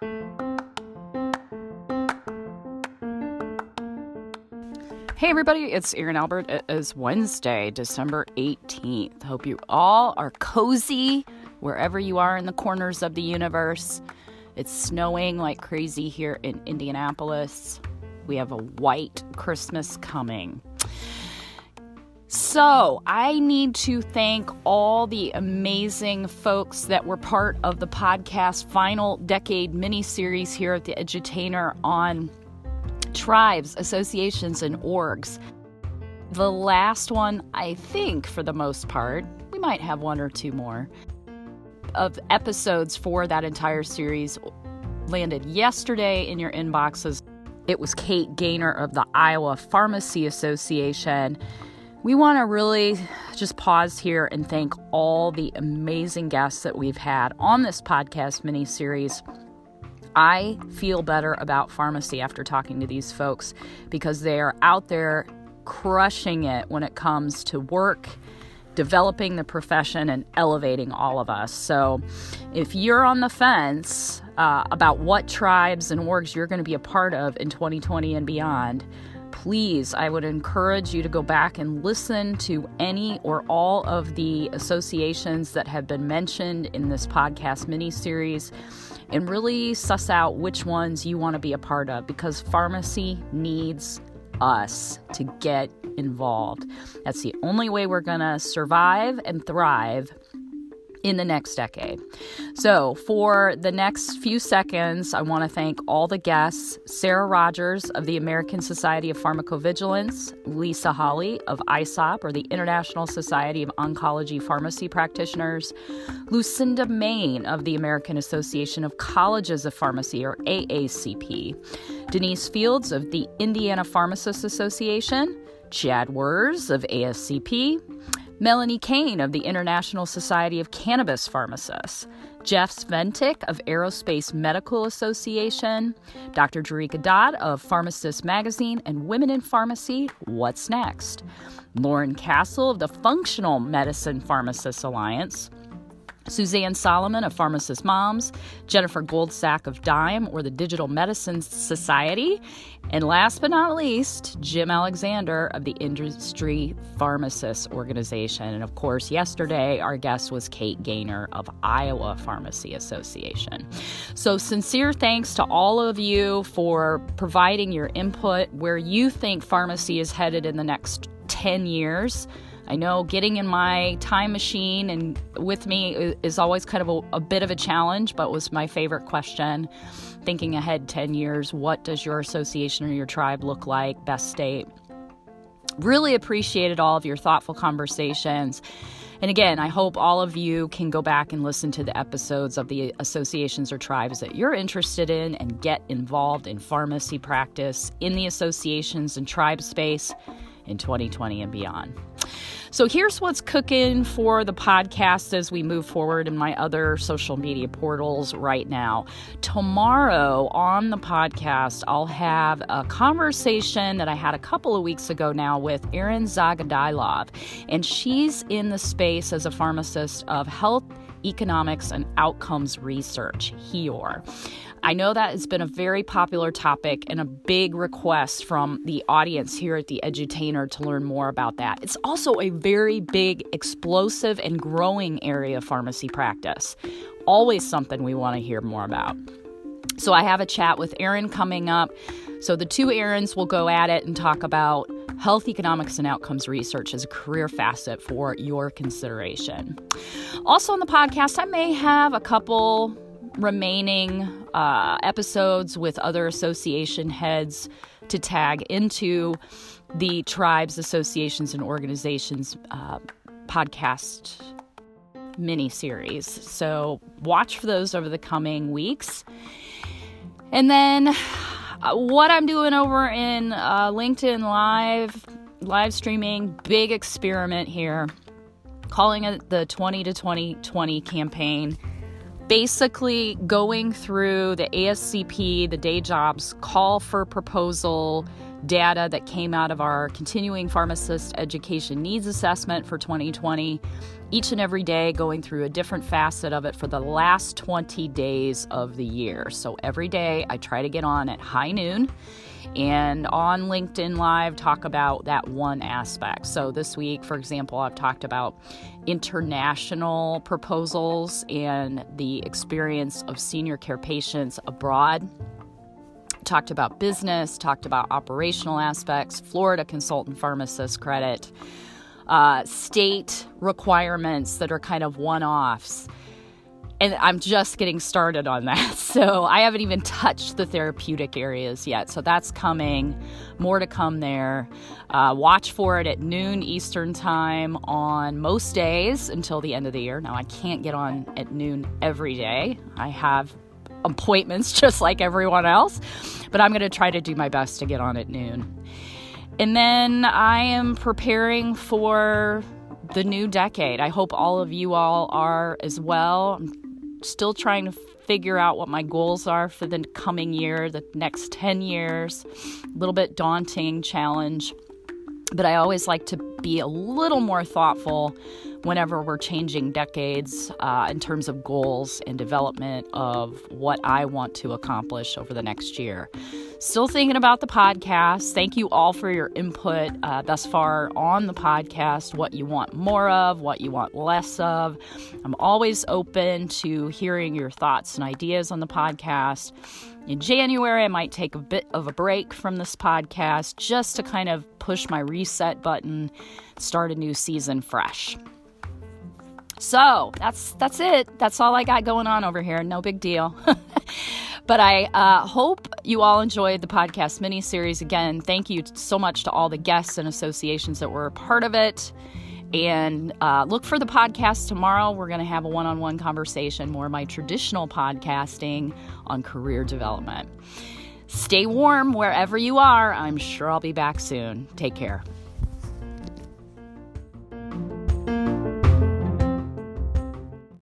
Hey, everybody, it's Erin Albert. It is Wednesday, December 18th. Hope you all are cozy wherever you are in the corners of the universe. It's snowing like crazy here in Indianapolis. We have a white Christmas coming. So, I need to thank all the amazing folks that were part of the podcast final decade mini series here at the Edutainer on tribes, associations, and orgs. The last one, I think, for the most part, we might have one or two more, of episodes for that entire series landed yesterday in your inboxes. It was Kate Gainer of the Iowa Pharmacy Association. We want to really just pause here and thank all the amazing guests that we've had on this podcast mini series I feel better about pharmacy after talking to these folks because they are out there crushing it when it comes to work, developing the profession, and elevating all of us. So, if you're on the fence uh, about what tribes and orgs you're going to be a part of in 2020 and beyond, please, I would encourage you to go back and listen to any or all of the associations that have been mentioned in this podcast mini series and really suss out which ones you want to be a part of because pharmacy needs us to get involved. That's the only way we're going to survive and thrive in the next decade. So, for the next few seconds, I want to thank all the guests Sara Rogers of the American Society of Pharmacovigilance, Lisa Holle of ISOPP, or the International Society of Oncology Pharmacy Practitioners, Lucinda Maine of the American Association of Colleges of Pharmacy, or AACP, Denise Fields of the Indiana Pharmacists Association, Chad Worz of ASCP, Melani Kane of the International Society of Cannabis Pharmacists, Jeff Sventek of Aerospace Medical Association, Dr. Jerrica Dodd of PharmaSis Magazine and Women in Pharmacy, What's Next? Lauren Castle of the Functional Medicine Pharmacists Alliance, Suzanne Soliman of Pharmacist Moms, Jennifer Goldsack of DIME or the Digital Medicine Society, and last but not least, Jim Alexander of the Industry Pharmacists Organization. And of course, yesterday our guest was Kate Gainer of Iowa Pharmacy Association. So, sincere thanks to all of you for providing your input where you think pharmacy is headed in the next 10 years. I know getting in my time machine and with me is always kind of a, a bit of a challenge, but was my favorite question. Thinking ahead 10 years, what does your association or your tribe look like? Best state. Really appreciated all of your thoughtful conversations. And again, I hope all of you can go back and listen to the episodes of the associations or tribes that you're interested in and get involved in pharmacy practice in the associations and tribe space in 2020 and beyond. So here's what's cooking for the podcast as we move forward in my other social media portals right now. Tomorrow on the podcast, I'll have a conversation that I had a couple of weeks ago now with Erin Zagadailov, and she's in the space as a pharmacist of health economics and outcomes research, HEOR. I know that has been a very popular topic and a big request from the audience here at the Edutainer to learn more about that. It's also a very big, explosive, and growing area of pharmacy practice. Always something we want to hear more about. So I have a chat with Erin coming up. So the two Erins will go at it and talk about health economics and outcomes research as a career facet for your consideration. Also on the podcast, I may have a couple remaining uh, episodes with other association heads to tag into the tribes, associations, and organizations uh, podcast mini series. So watch for those over the coming weeks. And then what I'm doing over in uh, LinkedIn Live, live streaming, big experiment here, calling it the 20 to 2020 campaign. Basically going through the ASCP, the day jobs call for proposal data that came out of our continuing pharmacist education needs assessment for 2020 each and every day going through a different facet of it for the last 20 days of the year. So every day I try to get on at high noon and on LinkedIn Live talk about that one aspect. So this week, for example, I've talked about international proposals and the experience of senior care patients abroad talked about business, talked about operational aspects, Florida consultant pharmacist credit, uh, state requirements that are kind of one offs. And I'm just getting started on that. So I haven't even touched the therapeutic areas yet. So that's coming. More to come there. Uh, watch for it at noon Eastern Time on most days until the end of the year. Now, I can't get on at noon every day. I have appointments just like everyone else, but I'm going to try to do my best to get on at noon. And then I am preparing for the new decade. I hope all of you all are as well. I'm still trying to figure out what my goals are for the coming year, the next 10 years. A little bit daunting challenge, but I always like to be a little more thoughtful whenever we're changing decades uh, in terms of goals and development of what I want to accomplish over the next year. Still thinking about the podcast. Thank you all for your input uh, thus far on the podcast, what you want more of, what you want less of. I'm always open to hearing your thoughts and ideas on the podcast. In January, I might take a bit of a break from this podcast just to kind of push my reset button, start a new season fresh. So that's that's it. That's all I got going on over here. No big deal. but I uh, hope you all enjoyed the podcast mini series. Again, thank you so much to all the guests and associations that were a part of it. And uh, look for the podcast tomorrow. We're going to have a one on one conversation, more of my traditional podcasting on career development. Stay warm wherever you are. I'm sure I'll be back soon. Take care.